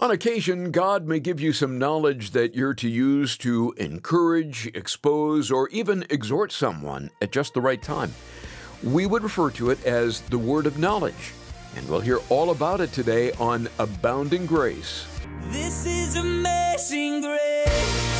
On occasion, God may give you some knowledge that you're to use to encourage, expose, or even exhort someone at just the right time. We would refer to it as the word of knowledge, and we'll hear all about it today on Abounding Grace. This is amazing grace.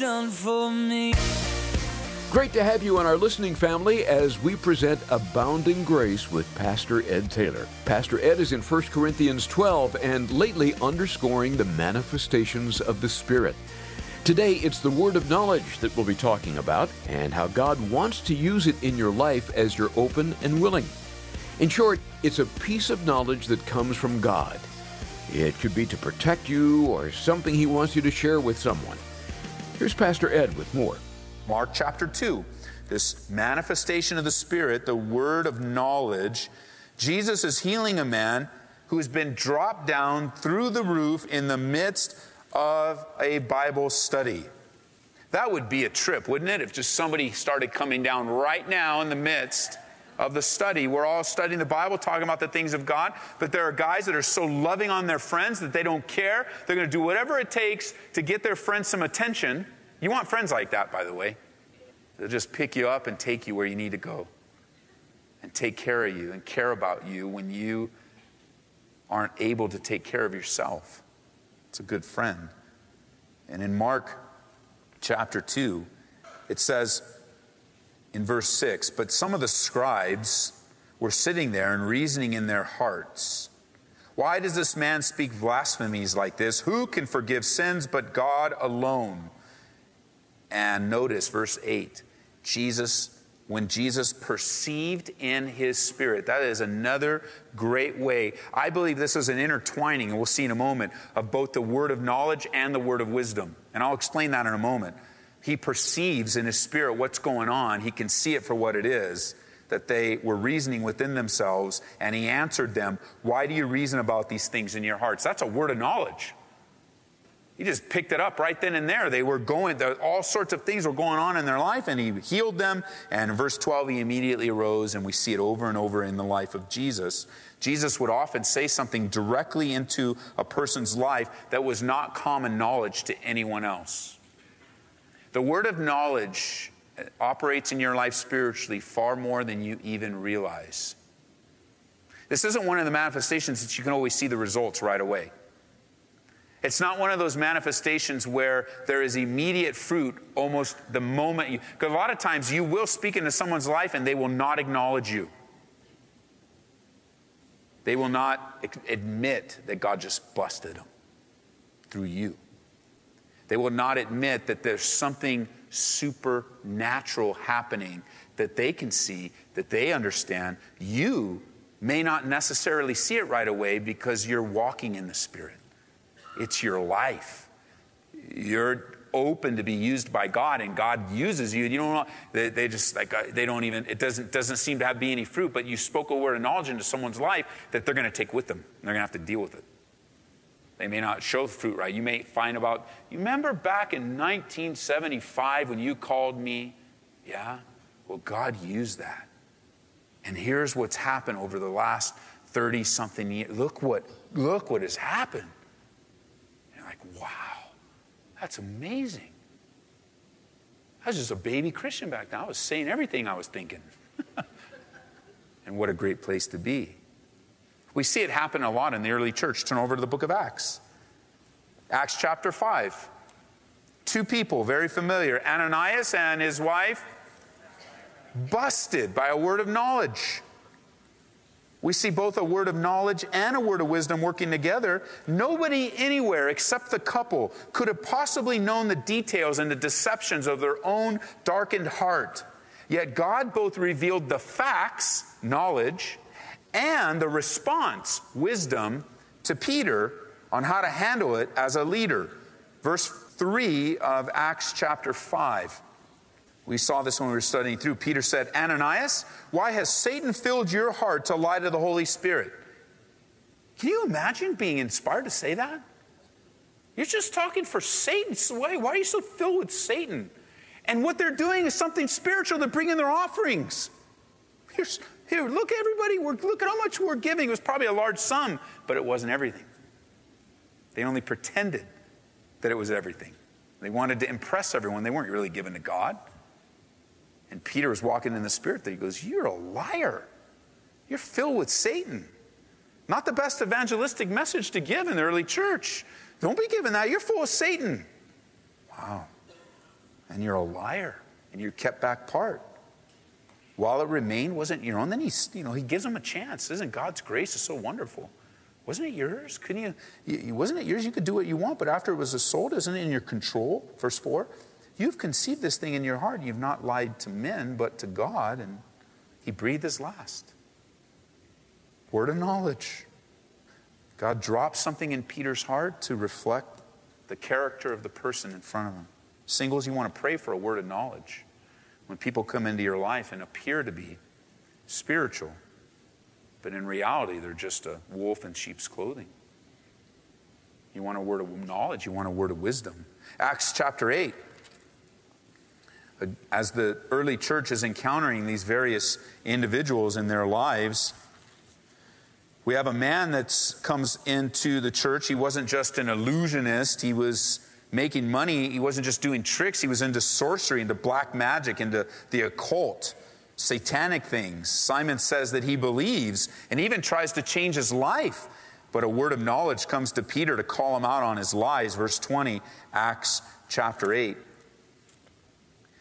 Done for me. Great to have you in our listening family as we present Abounding Grace with Pastor Ed Taylor. Pastor Ed is in 1 Corinthians 12 and lately underscoring the manifestations of the Spirit. Today, it's the word of knowledge that we'll be talking about and how God wants to use it in your life as you're open and willing. In short, it's a piece of knowledge that comes from God. It could be to protect you or something He wants you to share with someone. Here's Pastor Ed with more. Mark chapter 2, this manifestation of the Spirit, the word of knowledge. Jesus is healing a man who's been dropped down through the roof in the midst of a Bible study. That would be a trip, wouldn't it? If just somebody started coming down right now in the midst of the study. We're all studying the Bible, talking about the things of God, but there are guys that are so loving on their friends that they don't care. They're going to do whatever it takes to get their friends some attention. You want friends like that, by the way. They'll just pick you up and take you where you need to go and take care of you and care about you when you aren't able to take care of yourself. It's a good friend. And in Mark chapter 2, it says in verse 6 But some of the scribes were sitting there and reasoning in their hearts. Why does this man speak blasphemies like this? Who can forgive sins but God alone? And notice verse 8 Jesus, when Jesus perceived in his spirit, that is another great way. I believe this is an intertwining, and we'll see in a moment, of both the word of knowledge and the word of wisdom. And I'll explain that in a moment. He perceives in his spirit what's going on, he can see it for what it is. That they were reasoning within themselves, and he answered them, Why do you reason about these things in your hearts? That's a word of knowledge. He just picked it up right then and there. They were going, all sorts of things were going on in their life, and he healed them. And verse 12, he immediately arose, and we see it over and over in the life of Jesus. Jesus would often say something directly into a person's life that was not common knowledge to anyone else. The word of knowledge uh, operates in your life spiritually far more than you even realize. This isn't one of the manifestations that you can always see the results right away. It's not one of those manifestations where there is immediate fruit almost the moment you, because a lot of times you will speak into someone's life and they will not acknowledge you. They will not admit that God just busted them through you. They will not admit that there's something supernatural happening that they can see, that they understand. You may not necessarily see it right away because you're walking in the Spirit. It's your life. You're open to be used by God, and God uses you. You don't know they, they just like uh, they don't even. It doesn't doesn't seem to have be any fruit. But you spoke a word of knowledge into someone's life that they're going to take with them. They're going to have to deal with it. They may not show fruit right. You may find about. You remember back in 1975 when you called me? Yeah. Well, God used that, and here's what's happened over the last 30 something years. Look what look what has happened. And you're like, wow, that's amazing. I was just a baby Christian back then. I was saying everything I was thinking. and what a great place to be. We see it happen a lot in the early church. Turn over to the book of Acts. Acts chapter 5. Two people, very familiar Ananias and his wife, busted by a word of knowledge. We see both a word of knowledge and a word of wisdom working together. Nobody anywhere except the couple could have possibly known the details and the deceptions of their own darkened heart. Yet God both revealed the facts, knowledge, and the response, wisdom, to Peter on how to handle it as a leader. Verse 3 of Acts chapter 5. We saw this when we were studying through. Peter said, Ananias, why has Satan filled your heart to lie to the Holy Spirit? Can you imagine being inspired to say that? You're just talking for Satan's way. Why are you so filled with Satan? And what they're doing is something spiritual. They're bringing their offerings. Here's, here, look, everybody, we're, look at how much we're giving. It was probably a large sum, but it wasn't everything. They only pretended that it was everything. They wanted to impress everyone. They weren't really given to God. And Peter was walking in the Spirit there. He goes, You're a liar. You're filled with Satan. Not the best evangelistic message to give in the early church. Don't be given that. You're full of Satan. Wow. And you're a liar. And you're kept back part. While it remained wasn't your own, then he's, you know, he gives them a chance. Isn't God's grace is so wonderful? Wasn't it yours? Couldn't you, you, wasn't it yours? You could do what you want, but after it was sold, isn't it in your control? Verse 4. You've conceived this thing in your heart. You've not lied to men, but to God, and he breathed his last. Word of knowledge. God drops something in Peter's heart to reflect the character of the person in front of him. Singles, you want to pray for a word of knowledge. When people come into your life and appear to be spiritual, but in reality, they're just a wolf in sheep's clothing. You want a word of knowledge, you want a word of wisdom. Acts chapter 8 uh, as the early church is encountering these various individuals in their lives, we have a man that comes into the church. He wasn't just an illusionist, he was making money. He wasn't just doing tricks, he was into sorcery, into black magic, into the occult, satanic things. Simon says that he believes and even tries to change his life. But a word of knowledge comes to Peter to call him out on his lies. Verse 20, Acts chapter 8.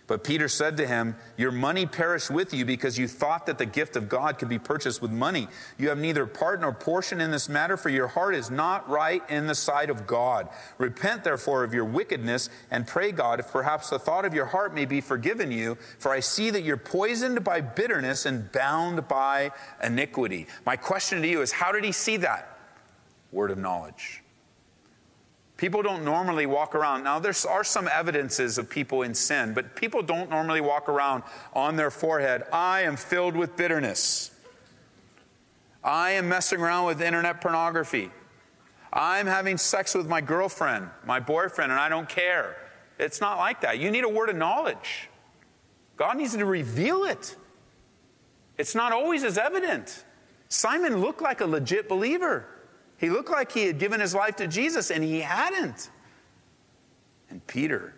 But Peter said to him, Your money perish with you because you thought that the gift of God could be purchased with money. You have neither part nor portion in this matter, for your heart is not right in the sight of God. Repent therefore of your wickedness and pray God, if perhaps the thought of your heart may be forgiven you, for I see that you're poisoned by bitterness and bound by iniquity. My question to you is how did he see that? Word of knowledge. People don't normally walk around. Now, there are some evidences of people in sin, but people don't normally walk around on their forehead, I am filled with bitterness. I am messing around with internet pornography. I'm having sex with my girlfriend, my boyfriend, and I don't care. It's not like that. You need a word of knowledge. God needs to reveal it. It's not always as evident. Simon looked like a legit believer. He looked like he had given his life to Jesus, and he hadn't. And Peter,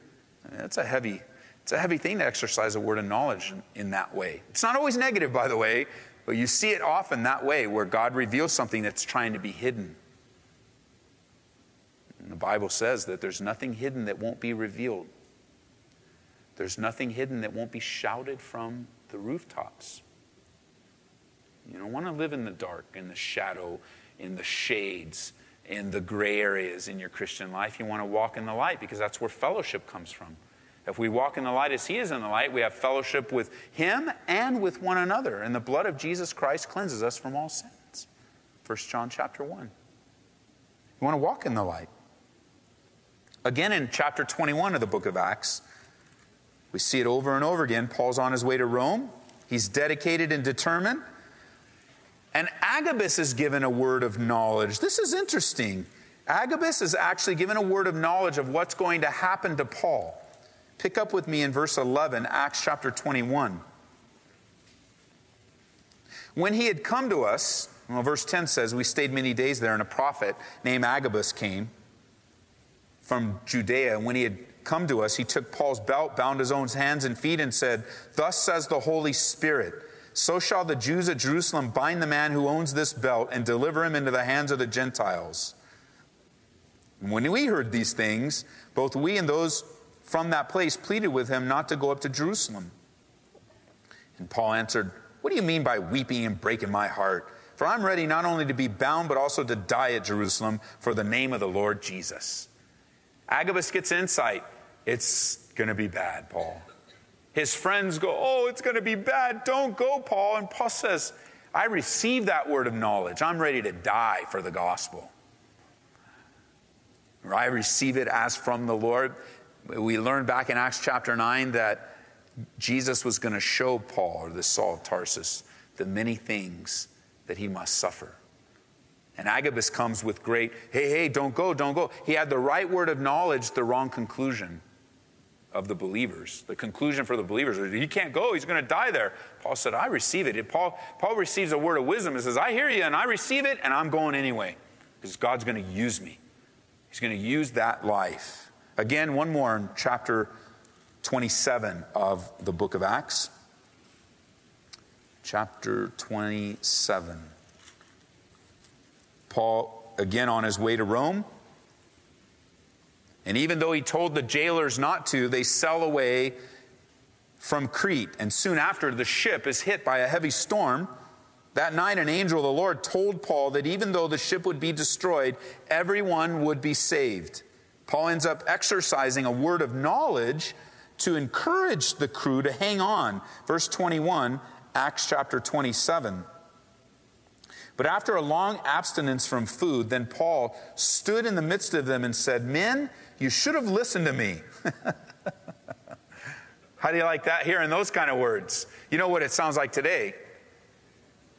that's a heavy, it's a heavy thing to exercise a word of knowledge in that way. It's not always negative, by the way, but you see it often that way where God reveals something that's trying to be hidden. And the Bible says that there's nothing hidden that won't be revealed. There's nothing hidden that won't be shouted from the rooftops. You don't want to live in the dark, in the shadow, in the shades, in the gray areas in your Christian life. You want to walk in the light because that's where fellowship comes from. If we walk in the light as He is in the light, we have fellowship with Him and with one another. And the blood of Jesus Christ cleanses us from all sins. 1 John chapter 1. You want to walk in the light. Again, in chapter 21 of the book of Acts, we see it over and over again. Paul's on his way to Rome. He's dedicated and determined. And Agabus is given a word of knowledge. This is interesting. Agabus is actually given a word of knowledge of what's going to happen to Paul. Pick up with me in verse 11, Acts chapter 21. When he had come to us, well, verse 10 says, We stayed many days there, and a prophet named Agabus came from Judea. And when he had come to us, he took Paul's belt, bound his own hands and feet, and said, Thus says the Holy Spirit. So shall the Jews at Jerusalem bind the man who owns this belt and deliver him into the hands of the Gentiles. when we heard these things, both we and those from that place pleaded with him not to go up to Jerusalem. And Paul answered, What do you mean by weeping and breaking my heart? For I'm ready not only to be bound, but also to die at Jerusalem for the name of the Lord Jesus. Agabus gets insight. It's going to be bad, Paul. His friends go, Oh, it's going to be bad. Don't go, Paul. And Paul says, I receive that word of knowledge. I'm ready to die for the gospel. I receive it as from the Lord. We learned back in Acts chapter 9 that Jesus was going to show Paul, or the Saul of Tarsus, the many things that he must suffer. And Agabus comes with great, hey, hey, don't go, don't go. He had the right word of knowledge, the wrong conclusion of the believers. The conclusion for the believers was, he can't go, he's going to die there. Paul said, I receive it. Paul, Paul receives a word of wisdom and says, I hear you and I receive it and I'm going anyway because God's going to use me. He's going to use that life. Again, one more in chapter 27 of the book of Acts. Chapter 27. Paul, again on his way to Rome. And even though he told the jailers not to, they sail away from Crete. And soon after, the ship is hit by a heavy storm. That night, an angel of the Lord told Paul that even though the ship would be destroyed, everyone would be saved. Paul ends up exercising a word of knowledge to encourage the crew to hang on. Verse 21, Acts chapter 27. But after a long abstinence from food, then Paul stood in the midst of them and said, Men, you should have listened to me. How do you like that? Hearing those kind of words. You know what it sounds like today?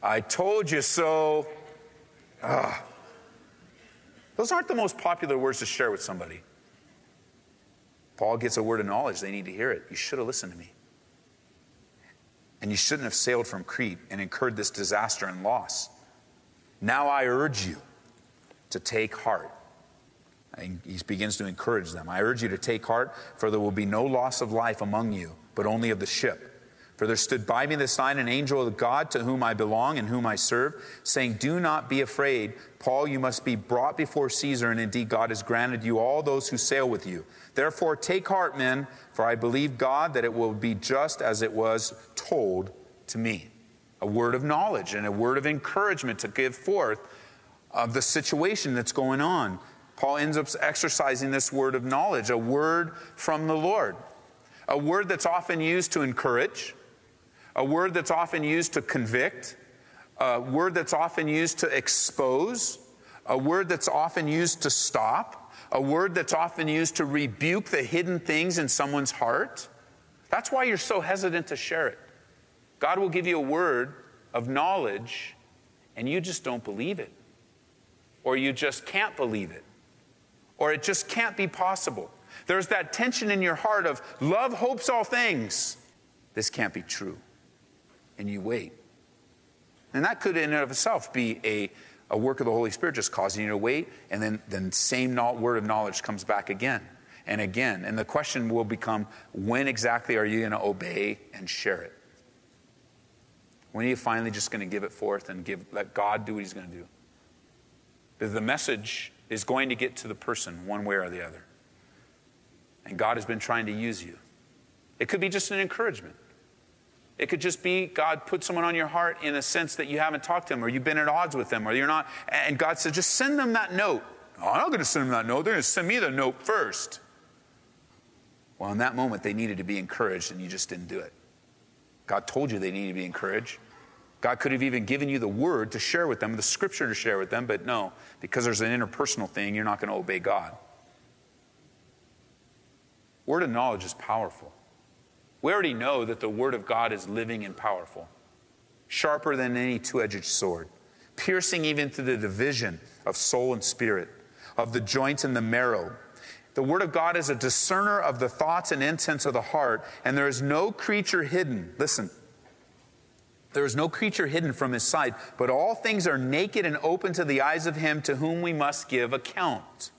I told you so. Ugh. Those aren't the most popular words to share with somebody. Paul gets a word of knowledge, they need to hear it. You should have listened to me. And you shouldn't have sailed from Crete and incurred this disaster and loss. Now I urge you to take heart. And he begins to encourage them. I urge you to take heart, for there will be no loss of life among you, but only of the ship. For there stood by me this night an angel of God to whom I belong and whom I serve, saying, Do not be afraid. Paul, you must be brought before Caesar, and indeed God has granted you all those who sail with you. Therefore, take heart, men, for I believe God that it will be just as it was told to me a word of knowledge and a word of encouragement to give forth of the situation that's going on. Paul ends up exercising this word of knowledge, a word from the Lord, a word that's often used to encourage, a word that's often used to convict, a word that's often used to expose, a word that's often used to stop, a word that's often used to rebuke the hidden things in someone's heart. That's why you're so hesitant to share it. God will give you a word of knowledge, and you just don't believe it. Or you just can't believe it. Or it just can't be possible. There's that tension in your heart of love hopes all things. This can't be true. And you wait. And that could, in and of itself, be a, a work of the Holy Spirit just causing you to wait, and then the same word of knowledge comes back again and again. And the question will become when exactly are you going to obey and share it? When are you finally just going to give it forth and give, let God do what He's going to do? Because the message is going to get to the person one way or the other. And God has been trying to use you. It could be just an encouragement. It could just be God put someone on your heart in a sense that you haven't talked to them or you've been at odds with them or you're not. And God said, just send them that note. Oh, I'm not going to send them that note. They're going to send me the note first. Well, in that moment, they needed to be encouraged and you just didn't do it. God told you they needed to be encouraged. God could have even given you the word to share with them, the scripture to share with them, but no, because there's an interpersonal thing, you're not going to obey God. Word of knowledge is powerful. We already know that the word of God is living and powerful, sharper than any two edged sword, piercing even to the division of soul and spirit, of the joints and the marrow. The word of God is a discerner of the thoughts and intents of the heart, and there is no creature hidden. Listen there is no creature hidden from his sight, but all things are naked and open to the eyes of him to whom we must give account.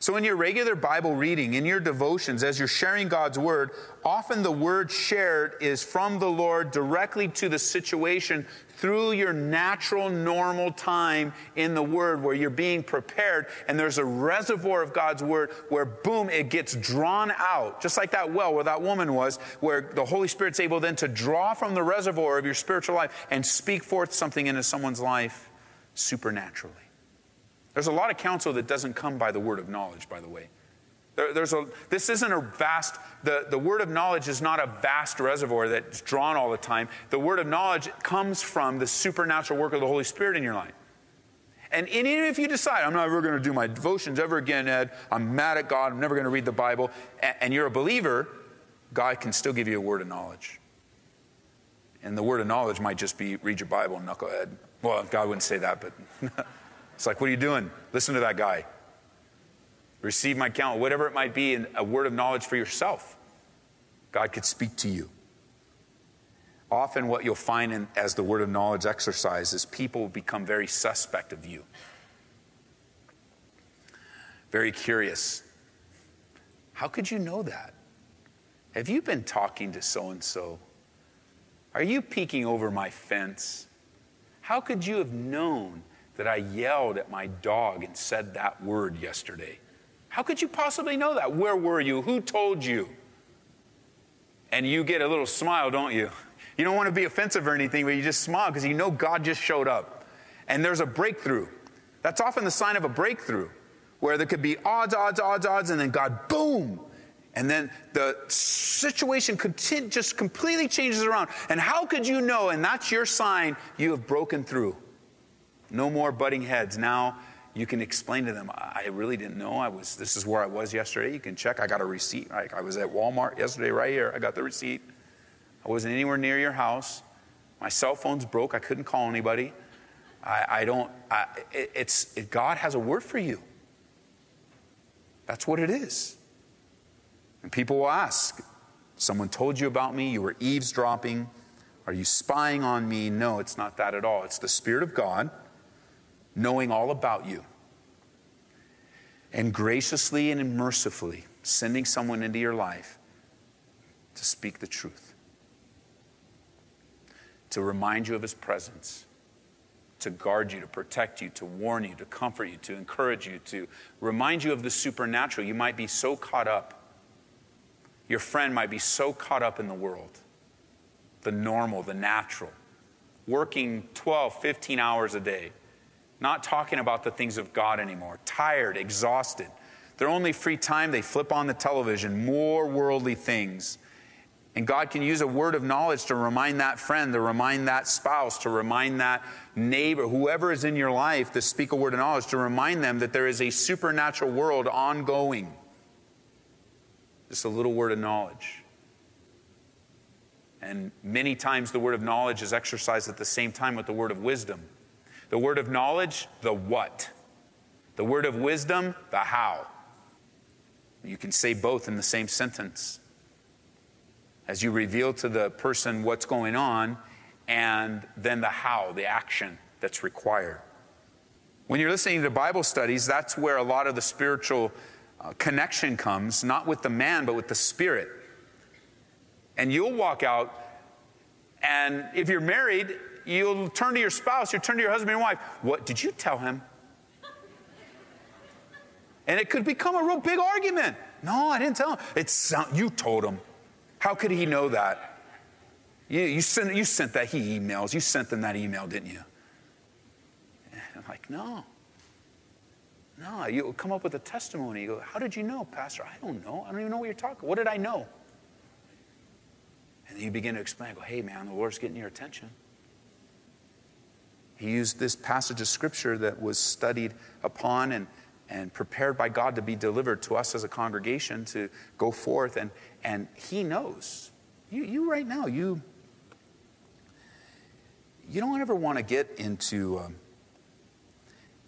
So, in your regular Bible reading, in your devotions, as you're sharing God's word, often the word shared is from the Lord directly to the situation through your natural, normal time in the Word where you're being prepared, and there's a reservoir of God's Word where, boom, it gets drawn out, just like that well where that woman was, where the Holy Spirit's able then to draw from the reservoir of your spiritual life and speak forth something into someone's life supernaturally. There's a lot of counsel that doesn't come by the word of knowledge, by the way. There, there's a, this isn't a vast, the, the word of knowledge is not a vast reservoir that's drawn all the time. The word of knowledge comes from the supernatural work of the Holy Spirit in your life. And even if you decide, I'm not ever going to do my devotions ever again, Ed, I'm mad at God, I'm never going to read the Bible, and, and you're a believer, God can still give you a word of knowledge. And the word of knowledge might just be read your Bible, and knucklehead. Well, God wouldn't say that, but it's like, what are you doing? Listen to that guy receive my counsel, whatever it might be, and a word of knowledge for yourself. God could speak to you. Often, what you'll find in, as the word of knowledge exercise is people become very suspect of you, very curious. How could you know that? Have you been talking to so and so? Are you peeking over my fence? How could you have known that I yelled at my dog and said that word yesterday? How could you possibly know that? Where were you? Who told you? And you get a little smile, don't you? You don't want to be offensive or anything, but you just smile because you know God just showed up. And there's a breakthrough. That's often the sign of a breakthrough, where there could be odds, odds, odds, odds, and then God, boom. And then the situation just completely changes around. And how could you know? And that's your sign you have broken through. No more butting heads. Now you can explain to them, I really didn't know. I was, this is where I was yesterday. You can check. I got a receipt. I, I was at Walmart yesterday, right here. I got the receipt. I wasn't anywhere near your house. My cell phone's broke. I couldn't call anybody. I, I don't, I, it, it's, it, God has a word for you. That's what it is. And people will ask, someone told you about me, you were eavesdropping, are you spying on me? No, it's not that at all. It's the Spirit of God knowing all about you, and graciously and mercifully sending someone into your life to speak the truth, to remind you of his presence, to guard you, to protect you, to warn you, to comfort you, to encourage you, to remind you of the supernatural. You might be so caught up. Your friend might be so caught up in the world, the normal, the natural, working 12, 15 hours a day not talking about the things of God anymore, tired, exhausted. Their only free time, they flip on the television, more worldly things. And God can use a word of knowledge to remind that friend, to remind that spouse, to remind that neighbor, whoever is in your life, to speak a word of knowledge, to remind them that there is a supernatural world ongoing. Just a little word of knowledge. And many times the word of knowledge is exercised at the same time with the word of wisdom. The word of knowledge, the what. The word of wisdom, the how. You can say both in the same sentence. As you reveal to the person what's going on, and then the how, the action that's required. When you're listening to Bible studies, that's where a lot of the spiritual uh, connection comes, not with the man, but with the spirit. And you'll walk out, and if you're married, you'll turn to your spouse, you'll turn to your husband and wife. What did you tell him? And it could become a real big argument. No, I didn't tell him. It's you told him. How could he know that? You, you, sent, you sent that, he emails. You sent them that email, didn't you? And I'm like, no. No, you come up with a testimony. You go, how did you know, Pastor? I don't know. I don't even know what you're talking. What did I know? And then you begin to explain. I go, hey, man, the Lord's getting your attention. He used this passage of scripture that was studied upon and, and prepared by God to be delivered to us as a congregation to go forth. And, and He knows. You, you right now, you, you don't ever want to get into. Um,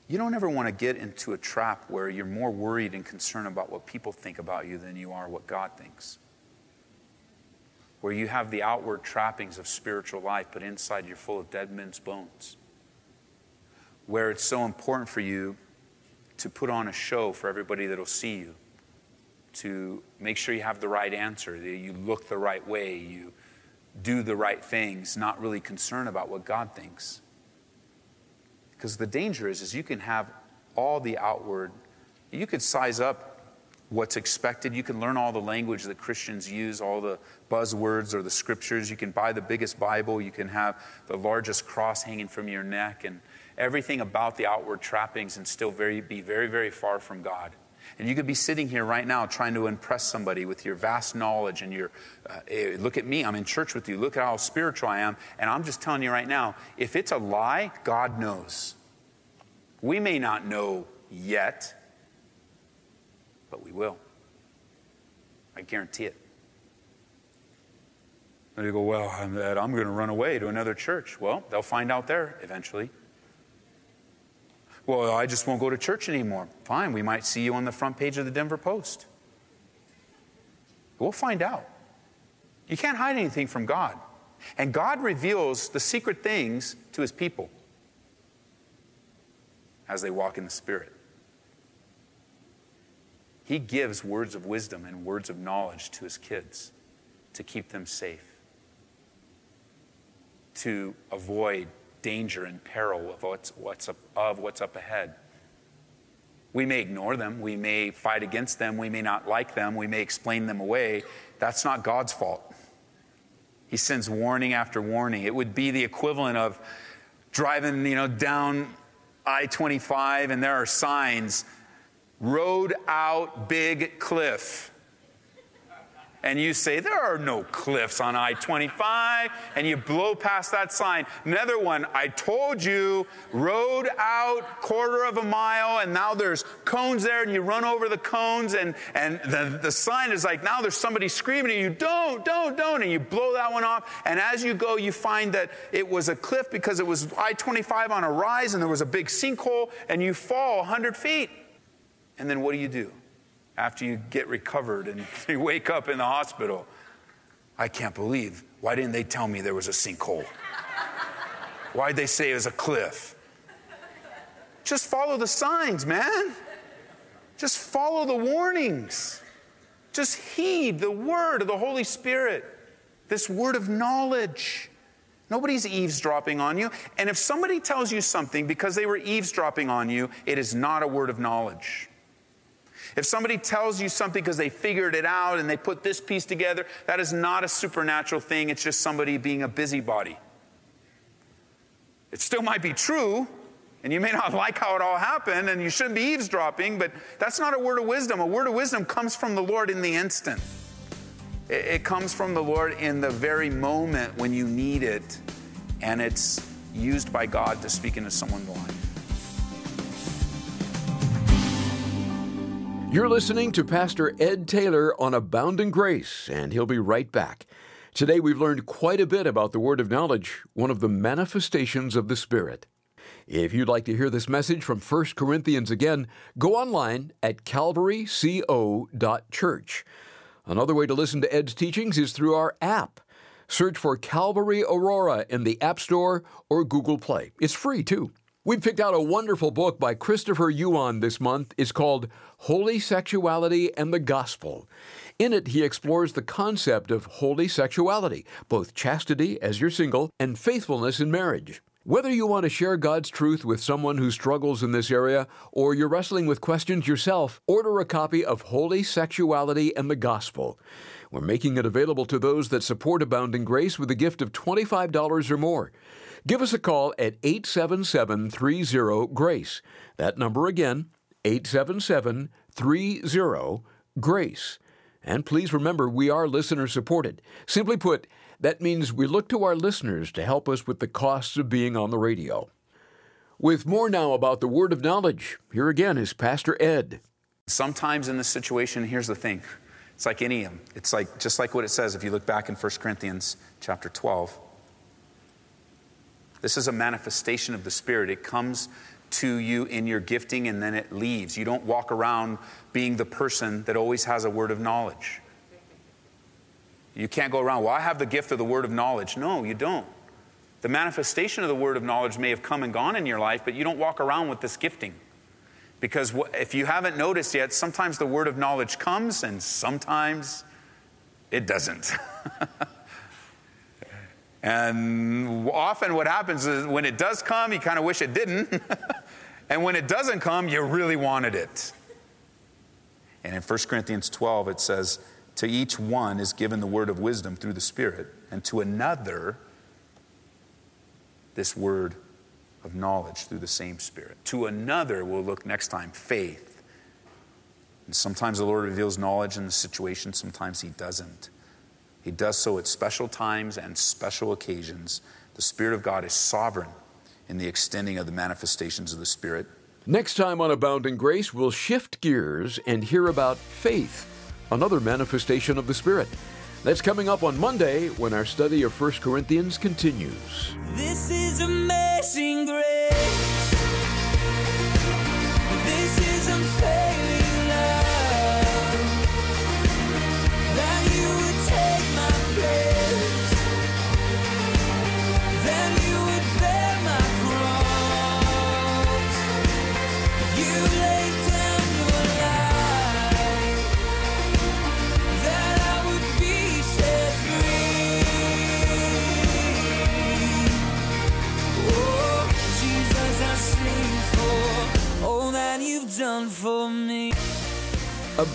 you don't ever want to get into a trap where you're more worried and concerned about what people think about you than you are what God thinks. Where you have the outward trappings of spiritual life, but inside you're full of dead men's bones where it's so important for you to put on a show for everybody that'll see you, to make sure you have the right answer, that you look the right way, you do the right things, not really concerned about what God thinks. Because the danger is, is you can have all the outward, you could size up what's expected. You can learn all the language that Christians use, all the buzzwords or the scriptures. You can buy the biggest Bible. You can have the largest cross hanging from your neck and everything about the outward trappings and still very, be very, very far from God. And you could be sitting here right now trying to impress somebody with your vast knowledge and your, uh, eh, look at me, I'm in church with you, look at how spiritual I am. And I'm just telling you right now, if it's a lie, God knows. We may not know yet, but we will. I guarantee it. And you go, well, I'm, I'm going to run away to another church. Well, they'll find out there eventually. Well, I just won't go to church anymore. Fine, we might see you on the front page of the Denver Post. We'll find out. You can't hide anything from God. And God reveals the secret things to his people as they walk in the Spirit. He gives words of wisdom and words of knowledge to his kids to keep them safe, to avoid danger and peril of what's, what's up, of what's up ahead. We may ignore them, we may fight against them, we may not like them, we may explain them away. That's not God's fault. He sends warning after warning. It would be the equivalent of driving, you know, down I-25 and there are signs Road out big cliff. And you say, There are no cliffs on I 25. And you blow past that sign. Another one, I told you, road out quarter of a mile, and now there's cones there, and you run over the cones, and, and the, the sign is like, Now there's somebody screaming at you, Don't, don't, don't. And you blow that one off. And as you go, you find that it was a cliff because it was I 25 on a rise, and there was a big sinkhole, and you fall 100 feet. And then what do you do after you get recovered and you wake up in the hospital? I can't believe. Why didn't they tell me there was a sinkhole? Why'd they say it was a cliff? Just follow the signs, man. Just follow the warnings. Just heed the word of the Holy Spirit, this word of knowledge. Nobody's eavesdropping on you. And if somebody tells you something because they were eavesdropping on you, it is not a word of knowledge. If somebody tells you something because they figured it out and they put this piece together, that is not a supernatural thing. It's just somebody being a busybody. It still might be true, and you may not like how it all happened, and you shouldn't be eavesdropping, but that's not a word of wisdom. A word of wisdom comes from the Lord in the instant. It comes from the Lord in the very moment when you need it, and it's used by God to speak into someone's life. You're listening to Pastor Ed Taylor on Abounding Grace, and he'll be right back. Today, we've learned quite a bit about the Word of Knowledge, one of the manifestations of the Spirit. If you'd like to hear this message from 1 Corinthians again, go online at calvaryco.church. Another way to listen to Ed's teachings is through our app. Search for Calvary Aurora in the App Store or Google Play. It's free, too. We picked out a wonderful book by Christopher Yuan this month. It's called Holy Sexuality and the Gospel. In it, he explores the concept of holy sexuality, both chastity as you're single and faithfulness in marriage. Whether you want to share God's truth with someone who struggles in this area or you're wrestling with questions yourself, order a copy of Holy Sexuality and the Gospel. We're making it available to those that support Abounding Grace with a gift of $25 or more. Give us a call at 877 30 GRACE. That number again, 877 30 GRACE. And please remember, we are listener supported. Simply put, that means we look to our listeners to help us with the costs of being on the radio. With more now about the word of knowledge, here again is Pastor Ed. Sometimes in this situation, here's the thing. It's like any of them. It's like just like what it says if you look back in 1 Corinthians chapter 12. This is a manifestation of the Spirit. It comes to you in your gifting and then it leaves. You don't walk around being the person that always has a word of knowledge. You can't go around, well, I have the gift of the word of knowledge. No, you don't. The manifestation of the word of knowledge may have come and gone in your life, but you don't walk around with this gifting. Because if you haven't noticed yet, sometimes the word of knowledge comes and sometimes it doesn't. And often what happens is when it does come, you kind of wish it didn't. and when it doesn't come, you really wanted it. And in 1 Corinthians 12, it says, To each one is given the word of wisdom through the Spirit, and to another, this word of knowledge through the same Spirit. To another, we'll look next time, faith. And sometimes the Lord reveals knowledge in the situation, sometimes He doesn't. He does so at special times and special occasions. The Spirit of God is sovereign in the extending of the manifestations of the Spirit. Next time on Abounding Grace, we'll shift gears and hear about faith, another manifestation of the Spirit. That's coming up on Monday when our study of 1 Corinthians continues. This is amazing grace.